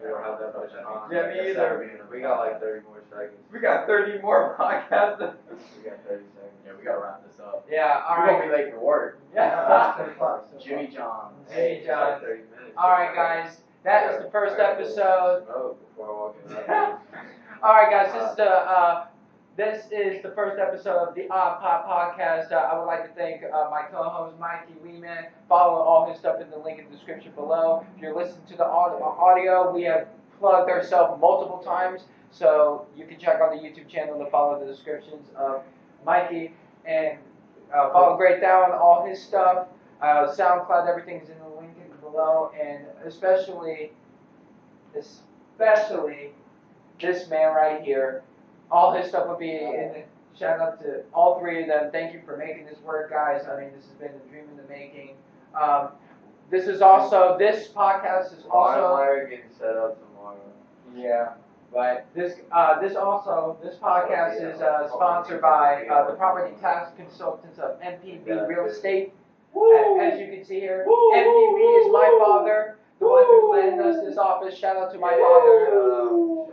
We don't have that much time. Yeah, me either. We got like thirty more seconds. We got 30 more podcasts. We got thirty seconds. Yeah, we gotta wrap this up. Yeah, all We're gonna be late for work. Yeah. Ten o'clock, ten o'clock. Jimmy John. Hey, John. Thirty minutes. All right, guys. That is the first I gotta go episode. Before I walk in. All right, guys. This is the uh, this is the first episode of the Odd Pop Podcast. Uh, I would like to thank uh, my co-host Mikey Weeman. Follow all his stuff in the link in the description below. If you're listening to the audio, we have plugged ourselves multiple times, so you can check on the YouTube channel to follow the descriptions of Mikey and uh, follow Gray Thou all his stuff. Uh, SoundCloud, everything's in the link in below, and especially, especially this man right here. All his stuff will be in the shout out to all three of them. Thank you for making this work, guys. I mean, this has been a dream in the making. Um, this is also this podcast is also LimeWire getting set up tomorrow. yeah. But this uh, this also this podcast is uh, sponsored by uh, the property tax consultants of MPB Real Estate. A- As you can see here, MPB is my father, the one who lent us this office. Shout out to my father.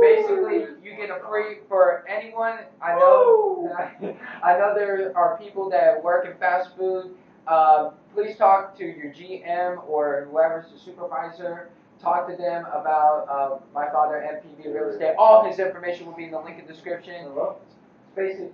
Basically, you get a free for anyone. I know. I know there are people that work in fast food. Uh, please talk to your GM or whoever's the supervisor. Talk to them about uh, my father, MPV Real Estate. All his information will be in the link in the description. It's basic.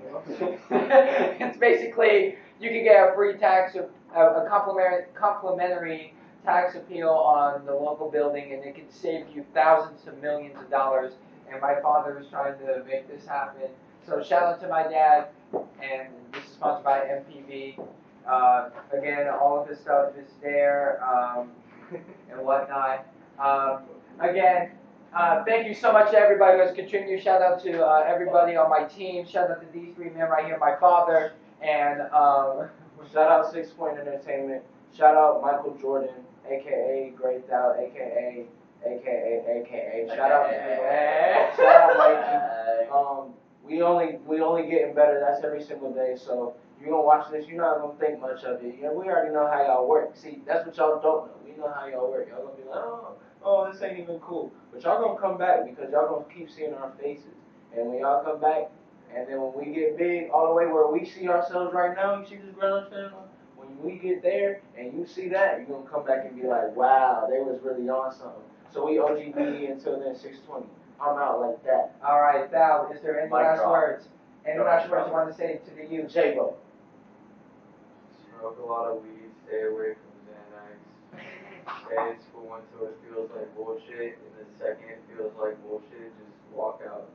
it's basically you can get a free tax, a, a complimentary, complimentary tax appeal on the local building, and it can save you thousands to millions of dollars. And my father was trying to make this happen. So shout out to my dad, and this is sponsored by MPV. Uh, again, all of his stuff is there um, and whatnot. Um, again, uh, thank you so much to everybody who has contributed. Shout out to uh, everybody on my team. Shout out to these three men right here, my father, and um, Shout out Six Point Entertainment. Shout out Michael Jordan, aka Gray Thou, aka aka aka. Shout out to shout out Mikey. Um, we only we only getting better. That's every single day. So you gonna watch this, you're not gonna think much of it. Yeah, we already know how y'all work. See, that's what y'all don't know. We know how y'all work. Y'all gonna be like, oh, oh, this ain't even cool. But y'all gonna come back because y'all gonna keep seeing our faces. And when y'all come back, and then when we get big, all the way where we see ourselves right now, you see this ground channel. When we get there and you see that, you're gonna come back and be like, wow, they was really on something. So we OGB until then 620. I'm out like that. all right, Val, is there any Mic last drop. words? Any Go last ahead, words you want to say to the youth? J-Bo. Smoke a lot of weed, stay away from Xanax. Stay in school until it feels like bullshit, and the second it feels like bullshit, just walk out.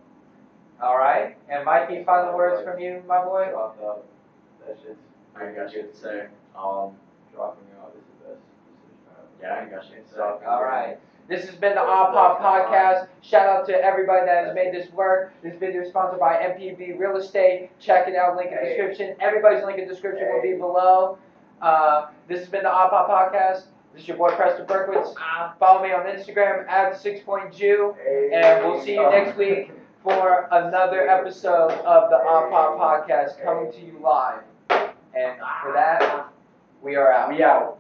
All right, and Mikey, final words from you, my boy. Drop out. That shit's. I ain't got shit to say. Um, Dropping out is the best decision yeah, I ain't got shit to say. All right. This has been the Odd Pop Podcast. Shout out to everybody that has made this work. This video is sponsored by MPB Real Estate. Check it out, link in the description. Everybody's link in the description will be below. Uh, this has been the Odd Pop Podcast. This is your boy Preston Berkowitz. Follow me on Instagram at Six Point Jew, and we'll see you next week for another episode of the Odd Pop Podcast coming to you live. And for that, we are out. We out.